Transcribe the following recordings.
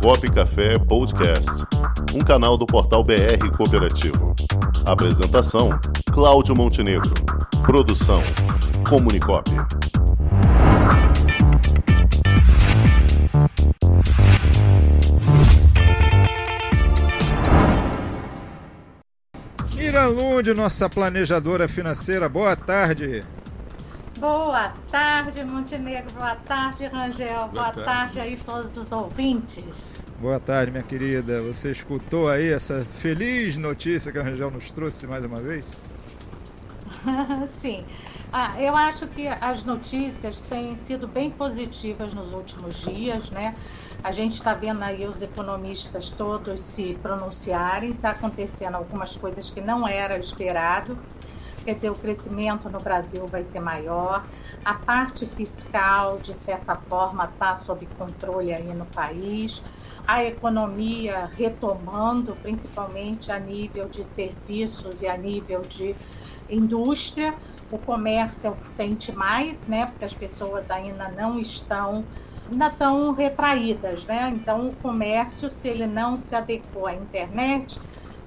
Comunicop Café Podcast, um canal do portal BR Cooperativo. Apresentação: Cláudio Montenegro. Produção: Comunicop. Mira Lund, nossa planejadora financeira, boa tarde. Boa tarde, Montenegro. Boa tarde, Rangel. Boa, Boa tarde. tarde aí todos os ouvintes. Boa tarde, minha querida. Você escutou aí essa feliz notícia que a Rangel nos trouxe mais uma vez? Sim. Ah, eu acho que as notícias têm sido bem positivas nos últimos dias, né? A gente está vendo aí os economistas todos se pronunciarem, está acontecendo algumas coisas que não era esperado quer dizer, o crescimento no Brasil vai ser maior, a parte fiscal, de certa forma, está sob controle aí no país, a economia retomando, principalmente a nível de serviços e a nível de indústria. O comércio é o que sente mais, né? Porque as pessoas ainda não estão ainda estão retraídas, né? Então o comércio, se ele não se adequou à internet,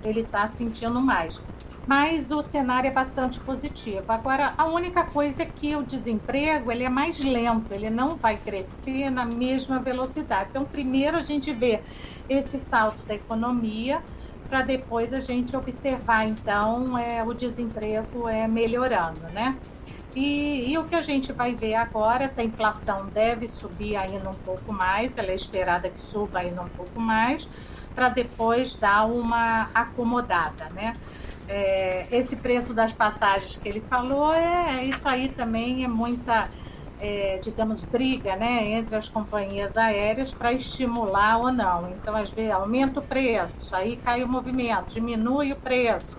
ele está sentindo mais mas o cenário é bastante positivo. Agora, a única coisa é que o desemprego ele é mais lento, ele não vai crescer na mesma velocidade. Então, primeiro a gente vê esse salto da economia, para depois a gente observar, então, é, o desemprego é melhorando, né? E, e, o que a gente vai ver agora, essa inflação deve subir ainda um pouco mais, ela é esperada que suba ainda um pouco mais, para depois dar uma acomodada, né? É, esse preço das passagens que ele falou, é isso aí também é muita, é, digamos, briga né, entre as companhias aéreas para estimular ou não. Então, às vezes, aumenta o preço, aí cai o movimento, diminui o preço.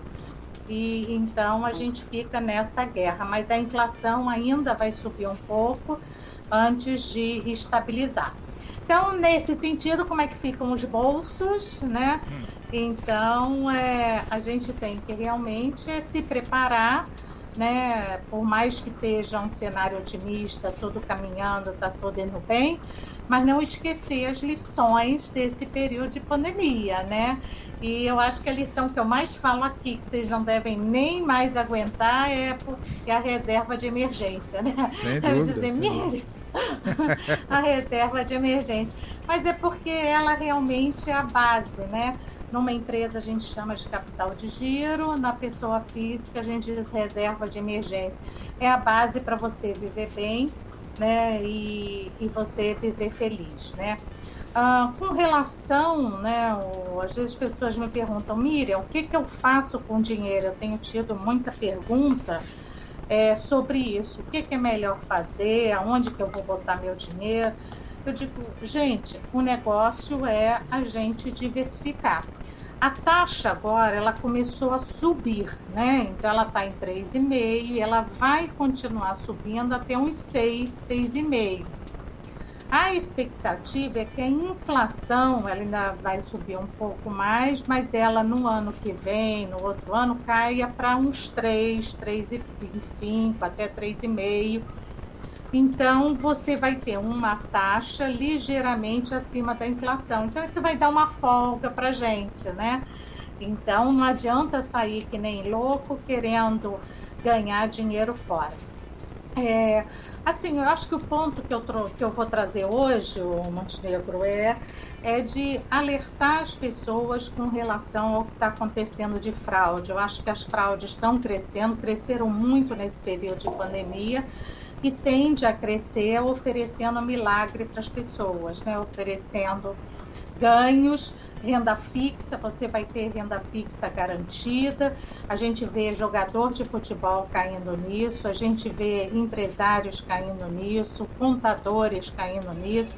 E então a gente fica nessa guerra, mas a inflação ainda vai subir um pouco antes de estabilizar. Então, nesse sentido, como é que ficam os bolsos, né? Então, é, a gente tem que realmente se preparar, né? Por mais que esteja um cenário otimista, tudo caminhando, está tudo indo bem, mas não esquecer as lições desse período de pandemia, né? E eu acho que a lição que eu mais falo aqui, que vocês não devem nem mais aguentar, é, é a reserva de emergência, né? Sem dúvida, dizer, sem a reserva de emergência. Mas é porque ela realmente é a base, né? Numa empresa a gente chama de capital de giro, na pessoa física a gente diz reserva de emergência. É a base para você viver bem, né? E, e você viver feliz, né? Ah, com relação, né, às vezes as pessoas me perguntam, Miriam, o que, que eu faço com dinheiro? Eu tenho tido muita pergunta é, sobre isso. O que, que é melhor fazer? Aonde que eu vou botar meu dinheiro? Eu digo, gente, o negócio é a gente diversificar. A taxa agora, ela começou a subir, né? Então, ela está em 3,5 e ela vai continuar subindo até uns 6, 6,5. A expectativa é que a inflação ela ainda vai subir um pouco mais, mas ela no ano que vem, no outro ano, caia para uns 3, 3,25 até 3,5. Então você vai ter uma taxa ligeiramente acima da inflação. Então isso vai dar uma folga para gente, né? Então não adianta sair que nem louco querendo ganhar dinheiro fora. É, Assim, eu acho que o ponto que eu, que eu vou trazer hoje, o Montenegro, é, é de alertar as pessoas com relação ao que está acontecendo de fraude. Eu acho que as fraudes estão crescendo, cresceram muito nesse período de pandemia e tende a crescer oferecendo milagre para as pessoas, né? oferecendo ganhos, renda fixa, você vai ter renda fixa garantida. A gente vê jogador de futebol caindo nisso, a gente vê empresários caindo nisso, contadores caindo nisso.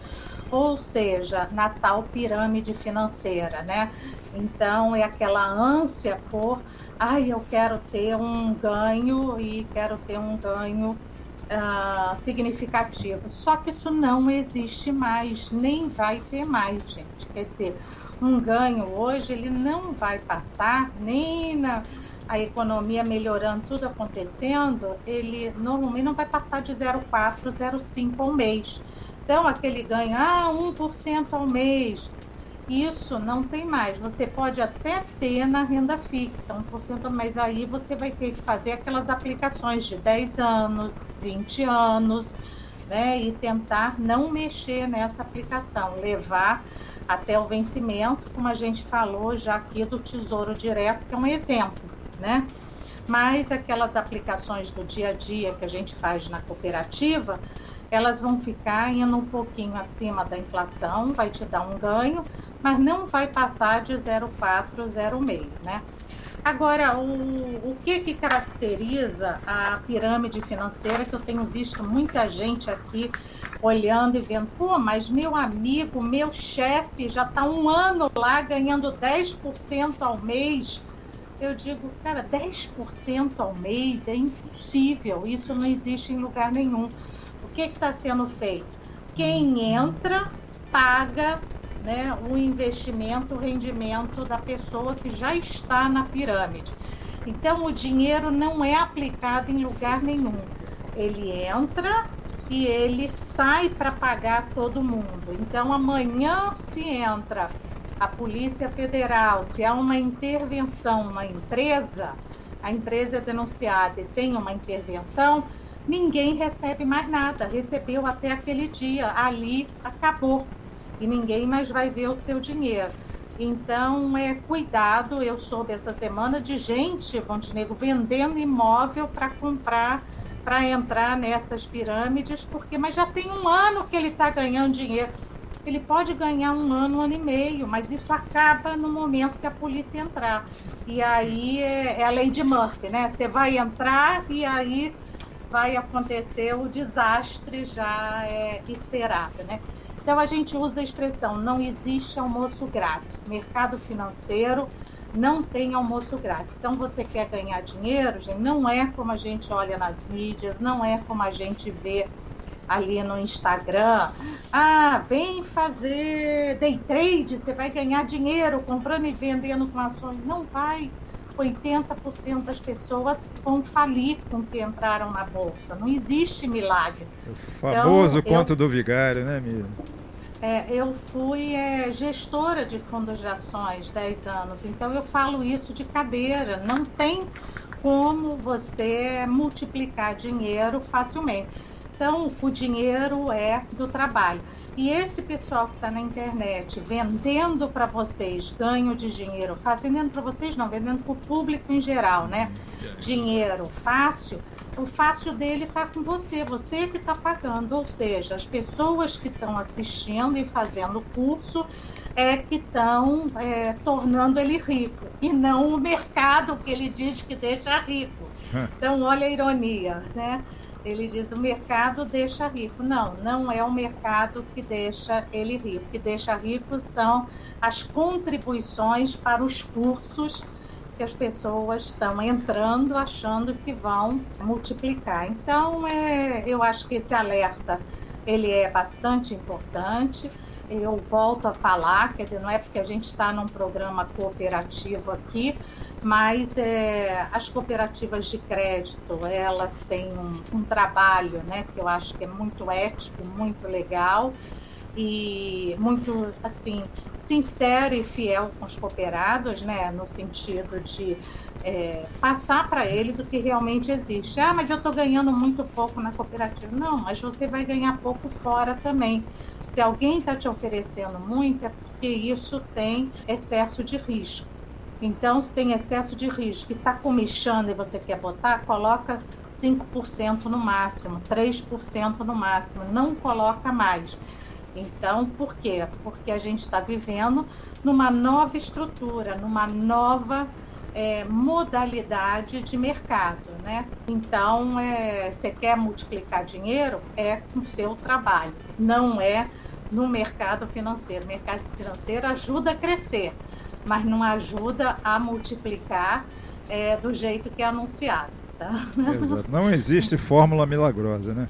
Ou seja, na tal pirâmide financeira, né? Então é aquela ânsia por, ai, eu quero ter um ganho e quero ter um ganho uh, significativo. Só que isso não existe mais, nem vai ter mais, gente. Quer dizer, um ganho hoje ele não vai passar nem na a economia melhorando, tudo acontecendo, ele normalmente não vai passar de 0,4, 0,5 ao mês. Então, aquele ganho, ah, 1% ao mês, Isso não tem mais. Você pode até ter na renda fixa, 1%, mas aí você vai ter que fazer aquelas aplicações de 10 anos, 20 anos, né? E tentar não mexer nessa aplicação, levar até o vencimento, como a gente falou já aqui do Tesouro Direto, que é um exemplo, né? Mas aquelas aplicações do dia a dia que a gente faz na cooperativa, elas vão ficar indo um pouquinho acima da inflação, vai te dar um ganho, mas não vai passar de 0,4, 0,6, né? Agora, o, o que que caracteriza a pirâmide financeira que eu tenho visto muita gente aqui olhando e vendo, pô, mas meu amigo, meu chefe já está um ano lá ganhando 10% ao mês. Eu digo, cara, 10% ao mês é impossível, isso não existe em lugar nenhum. Que está sendo feito? Quem entra paga né, o investimento, o rendimento da pessoa que já está na pirâmide. Então, o dinheiro não é aplicado em lugar nenhum. Ele entra e ele sai para pagar todo mundo. Então, amanhã, se entra a Polícia Federal, se há uma intervenção na empresa, a empresa é denunciada e tem uma intervenção, ninguém recebe mais nada. Recebeu até aquele dia, ali acabou e ninguém mais vai ver o seu dinheiro. Então, é cuidado. Eu soube essa semana de gente, Montenegro, vendendo imóvel para comprar, para entrar nessas pirâmides, porque mas já tem um ano que ele está ganhando dinheiro. Ele pode ganhar um ano, um ano e meio, mas isso acaba no momento que a polícia entrar. E aí é, é a lei de Murphy, né? Você vai entrar e aí vai acontecer o desastre já é, esperado, né? Então a gente usa a expressão não existe almoço grátis. Mercado financeiro não tem almoço grátis. Então você quer ganhar dinheiro, gente, não é como a gente olha nas mídias, não é como a gente vê ali no Instagram. Ah, vem fazer day trade, você vai ganhar dinheiro comprando e vendendo com ações. Não vai. 80% das pessoas vão falir com que entraram na bolsa. Não existe milagre. O famoso então, conto eu, do vigário, né, Miriam? É, eu fui é, gestora de fundos de ações 10 anos, então eu falo isso de cadeira. Não tem como você multiplicar dinheiro facilmente. Então, o dinheiro é do trabalho. E esse pessoal que está na internet vendendo para vocês ganho de dinheiro fácil, vendendo para vocês não, vendendo para o público em geral, né? Dinheiro fácil, o fácil dele está com você, você que está pagando, ou seja, as pessoas que estão assistindo e fazendo o curso é que estão é, tornando ele rico e não o mercado que ele diz que deixa rico. Então, olha a ironia, né? Ele diz o mercado deixa rico. Não, não é o mercado que deixa ele rico. O que deixa rico são as contribuições para os cursos que as pessoas estão entrando achando que vão multiplicar. Então, é, eu acho que esse alerta ele é bastante importante. Eu volto a falar, quer dizer, não é porque a gente está num programa cooperativo aqui, mas é, as cooperativas de crédito elas têm um, um, trabalho né, que eu acho que é muito ético, muito legal e muito assim sincero e fiel com os cooperados, né, no sentido de é, passar para eles o que realmente existe. Ah, mas eu estou ganhando muito pouco na cooperativa. Não, mas você vai ganhar pouco fora também. Se alguém está te oferecendo muito, é porque isso tem excesso de risco. Então, se tem excesso de risco e está comichando e você quer botar, coloca 5% no máximo, 3% no máximo, não coloca mais. Então, por quê? Porque a gente está vivendo numa nova estrutura, numa nova é, modalidade de mercado, né? Então, é, você quer multiplicar dinheiro? É com o seu trabalho, não é no mercado financeiro. O mercado financeiro ajuda a crescer, mas não ajuda a multiplicar é, do jeito que é anunciado. Tá? Exato. Não existe fórmula milagrosa, né?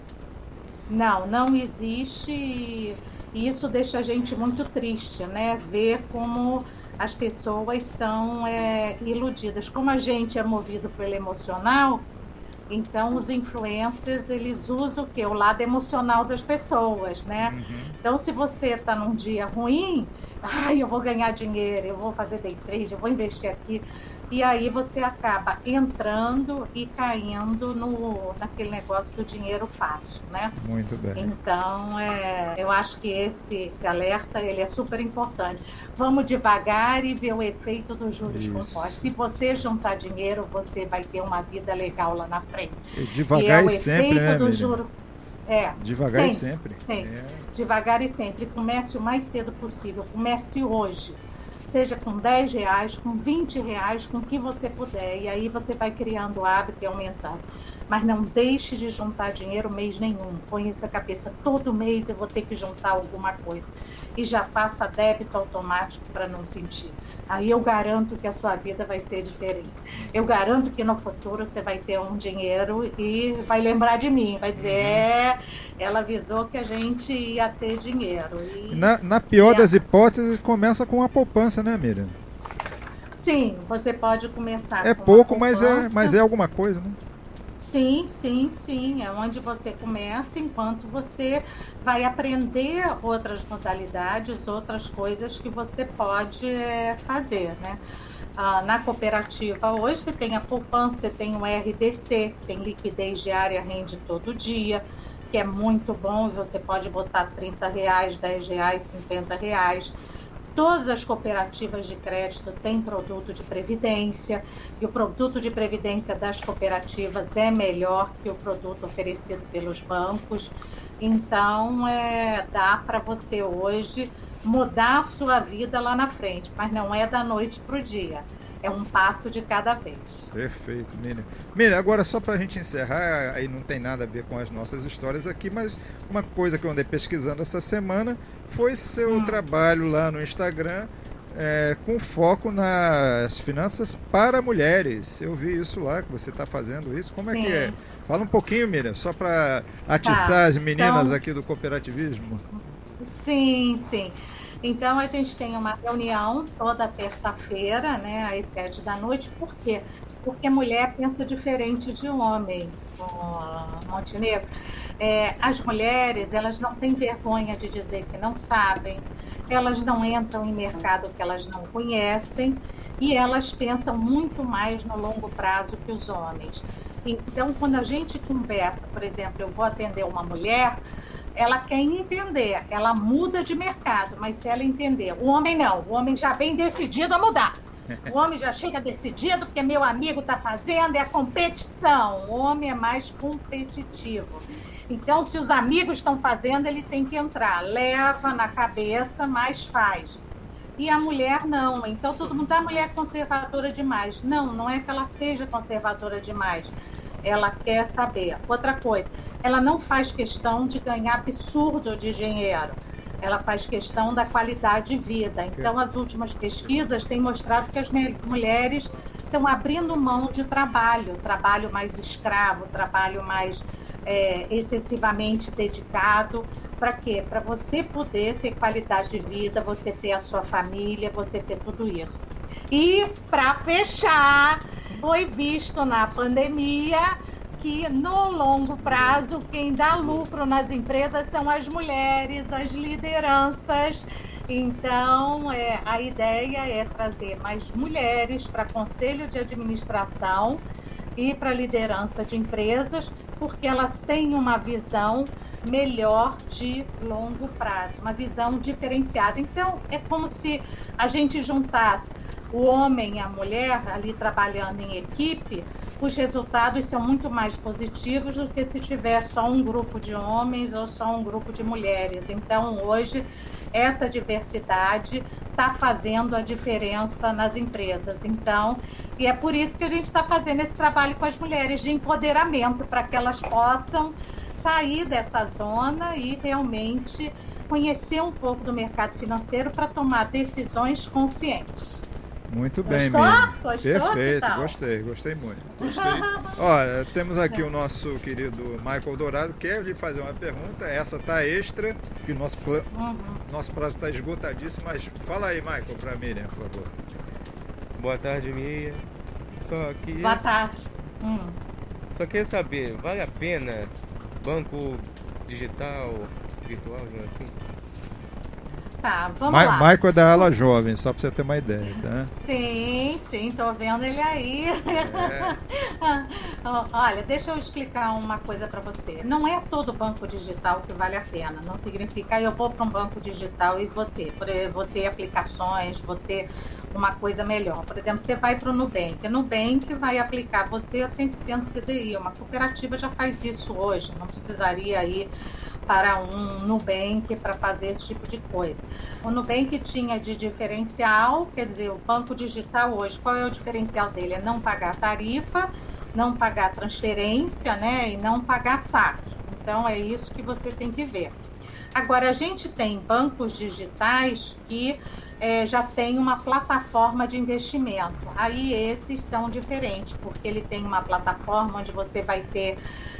Não, não existe. E isso deixa a gente muito triste, né? Ver como as pessoas são é, iludidas. Como a gente é movido pelo emocional, então os influencers eles usam o que? O lado emocional das pessoas, né? Uhum. Então se você está num dia ruim, ai, eu vou ganhar dinheiro, eu vou fazer day trade, eu vou investir aqui. E aí você acaba entrando e caindo no, naquele negócio do dinheiro fácil, né? Muito bem. Então, é, eu acho que esse, esse alerta ele é super importante. Vamos devagar e ver o efeito dos juros compostos. Se você juntar dinheiro, você vai ter uma vida legal lá na frente. E devagar e, é e sempre, né, do juro... É, devagar sempre, e sempre. sempre. É. Devagar e sempre. Comece o mais cedo possível. Comece hoje seja com 10 reais, com 20 reais, com o que você puder. E aí você vai criando hábito e aumentando. Mas não deixe de juntar dinheiro mês nenhum. Põe isso na cabeça. Todo mês eu vou ter que juntar alguma coisa. E já faça débito automático para não sentir. Aí eu garanto que a sua vida vai ser diferente. Eu garanto que no futuro você vai ter um dinheiro e vai lembrar de mim. Vai dizer, é, ela avisou que a gente ia ter dinheiro. E, na, na pior das hipóteses, começa com a poupança, né, Miriam? Sim, você pode começar. É pouco, mas é, mas é alguma coisa, né? Sim, sim, sim. É onde você começa enquanto você vai aprender outras modalidades, outras coisas que você pode é, fazer, né? Ah, na cooperativa hoje você tem a poupança, você tem o RDC, que tem liquidez diária, rende todo dia que é muito bom, você pode botar 30 reais, 10 reais, 50 reais. Todas as cooperativas de crédito têm produto de previdência e o produto de previdência das cooperativas é melhor que o produto oferecido pelos bancos. Então, é, dá para você hoje mudar a sua vida lá na frente, mas não é da noite para o dia é um passo de cada vez. Perfeito, Miriam. Miriam, agora só para a gente encerrar, aí não tem nada a ver com as nossas histórias aqui, mas uma coisa que eu andei pesquisando essa semana foi seu hum. trabalho lá no Instagram é, com foco nas finanças para mulheres. Eu vi isso lá, que você está fazendo isso. Como Sim. é que é? Fala um pouquinho, Miriam, só para atiçar tá. as meninas então... aqui do cooperativismo. Sim, sim. Então a gente tem uma reunião toda terça-feira, né, às sete da noite. Por quê? Porque mulher pensa diferente de homem, Montenegro. É, as mulheres, elas não têm vergonha de dizer que não sabem, elas não entram em mercado que elas não conhecem e elas pensam muito mais no longo prazo que os homens. Então, quando a gente conversa, por exemplo, eu vou atender uma mulher, ela quer entender, ela muda de mercado, mas se ela entender, o homem não, o homem já vem decidido a mudar. O homem já chega decidido porque meu amigo está fazendo, é a competição. O homem é mais competitivo. Então, se os amigos estão fazendo, ele tem que entrar. Leva na cabeça, mas faz. E a mulher não. Então, todo mundo, a mulher é conservadora demais. Não, não é que ela seja conservadora demais ela quer saber. Outra coisa, ela não faz questão de ganhar absurdo de dinheiro. Ela faz questão da qualidade de vida. Então, as últimas pesquisas têm mostrado que as mulheres estão abrindo mão de trabalho, trabalho mais escravo, trabalho mais é, excessivamente dedicado. Para quê? Para você poder ter qualidade de vida, você ter a sua família, você ter tudo isso. E para fechar, foi visto na pandemia que no longo prazo quem dá lucro nas empresas são as mulheres, as lideranças. Então, é, a ideia é trazer mais mulheres para conselho de administração e para liderança de empresas, porque elas têm uma visão melhor de longo prazo, uma visão diferenciada. Então, é como se a gente juntasse o homem e a mulher ali trabalhando em equipe, os resultados são muito mais positivos do que se tiver só um grupo de homens ou só um grupo de mulheres. Então, hoje, essa diversidade está fazendo a diferença nas empresas. Então, e é por isso que a gente está fazendo esse trabalho com as mulheres de empoderamento, para que elas possam sair dessa zona e realmente conhecer um pouco do mercado financeiro para tomar decisões conscientes. Muito bem, Gostou? Miriam. Gostou? Perfeito, gostei, gostei muito. Gostei. Olha, temos aqui o nosso querido Michael Dourado, quer lhe fazer uma pergunta. Essa tá extra, que o nosso, uhum. nosso prazo está esgotadíssimo, mas fala aí, Michael, para Miriam, por favor. Boa tarde, Miriam. Só que. Boa tarde. Hum. Só queria saber, vale a pena banco digital, virtual, assim? Tá, vamos Ma lá. Michael é da ala jovem, só para você ter uma ideia, tá? Sim, sim, tô vendo ele aí. É. Olha, deixa eu explicar uma coisa para você. Não é todo banco digital que vale a pena. Não significa eu vou para um banco digital e vou ter, vou ter aplicações, vou ter uma coisa melhor. Por exemplo, você vai para o Nubank. O Nubank vai aplicar você a 100% CDI. Uma cooperativa já faz isso hoje. Não precisaria ir para um Nubank para fazer esse tipo de coisa. O Nubank tinha de diferencial, quer dizer, o banco digital hoje, qual é o diferencial dele? É não pagar tarifa, não pagar transferência, né, e não pagar saque. Então é isso que você tem que ver. Agora a gente tem bancos digitais que é, já tem uma plataforma de investimento. Aí esses são diferentes, porque ele tem uma plataforma onde você vai ter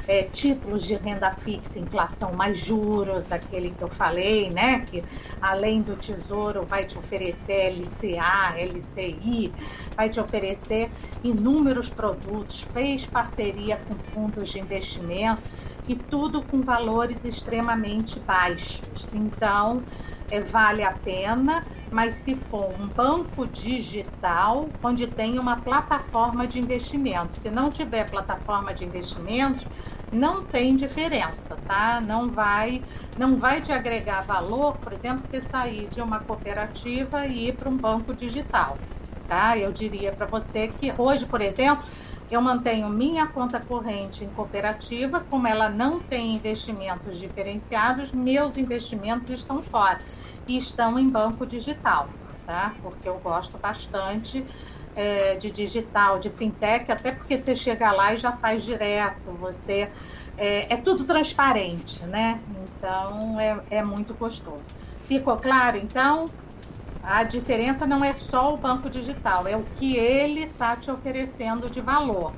é, títulos de renda fixa, inflação mais juros, aquele que eu falei, né? Que além do tesouro vai te oferecer LCA, LCI, vai te oferecer inúmeros produtos, fez parceria com fundos de investimento e tudo com valores extremamente baixos. Então, é, vale a pena, mas se for um banco digital, onde tem uma plataforma de investimento. Se não tiver plataforma de investimento, não tem diferença, tá? Não vai, não vai te agregar valor, por exemplo, você sair de uma cooperativa e ir para um banco digital, tá? Eu diria para você que hoje, por exemplo, eu mantenho minha conta corrente em cooperativa, como ela não tem investimentos diferenciados, meus investimentos estão fora e estão em banco digital, tá? Porque eu gosto bastante é, de digital, de fintech, até porque você chega lá e já faz direto, você é, é tudo transparente, né? Então é, é muito gostoso. Ficou claro, então? A diferença não é só o banco digital, é o que ele está te oferecendo de valor.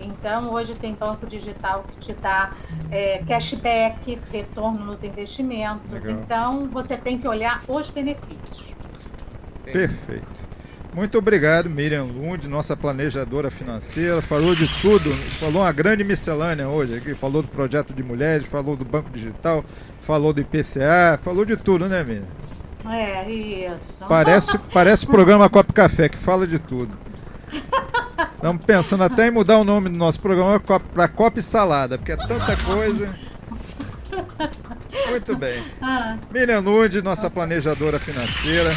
Então, hoje tem banco digital que te dá é, cashback, retorno nos investimentos. Legal. Então, você tem que olhar os benefícios. Perfeito. Muito obrigado, Miriam Lund, nossa planejadora financeira. Falou de tudo, falou uma grande miscelânea hoje aqui. Falou do projeto de mulheres, falou do Banco Digital, falou do IPCA, falou de tudo, né, Miriam? É, isso. Parece, parece o programa Copo Café, que fala de tudo. Estamos pensando até em mudar o nome do nosso programa para Copo e Salada, porque é tanta coisa. Muito bem. Ah, Miriam Lund, nossa planejadora financeira,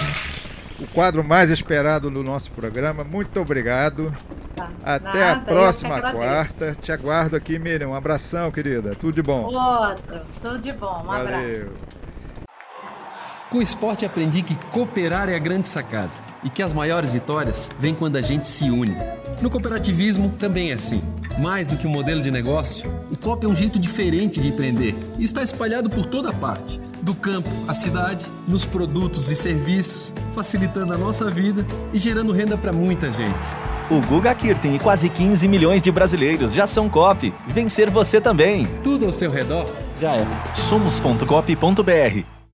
o quadro mais esperado do nosso programa. Muito obrigado. tá. Até a Nada, eu próxima quarta. Te aguardo aqui, Miriam. Um abração, querida. Tudo de bom. Outro. Tudo de bom. Um Valeu. abraço. Com o esporte aprendi que cooperar é a grande sacada e que as maiores vitórias vêm quando a gente se une. No cooperativismo também é assim. Mais do que um modelo de negócio, o COP é um jeito diferente de empreender e está espalhado por toda parte. Do campo à cidade, nos produtos e serviços, facilitando a nossa vida e gerando renda para muita gente. O Guga Kirten e quase 15 milhões de brasileiros já são COP. Vencer você também. Tudo ao seu redor já é. Somos.cop.br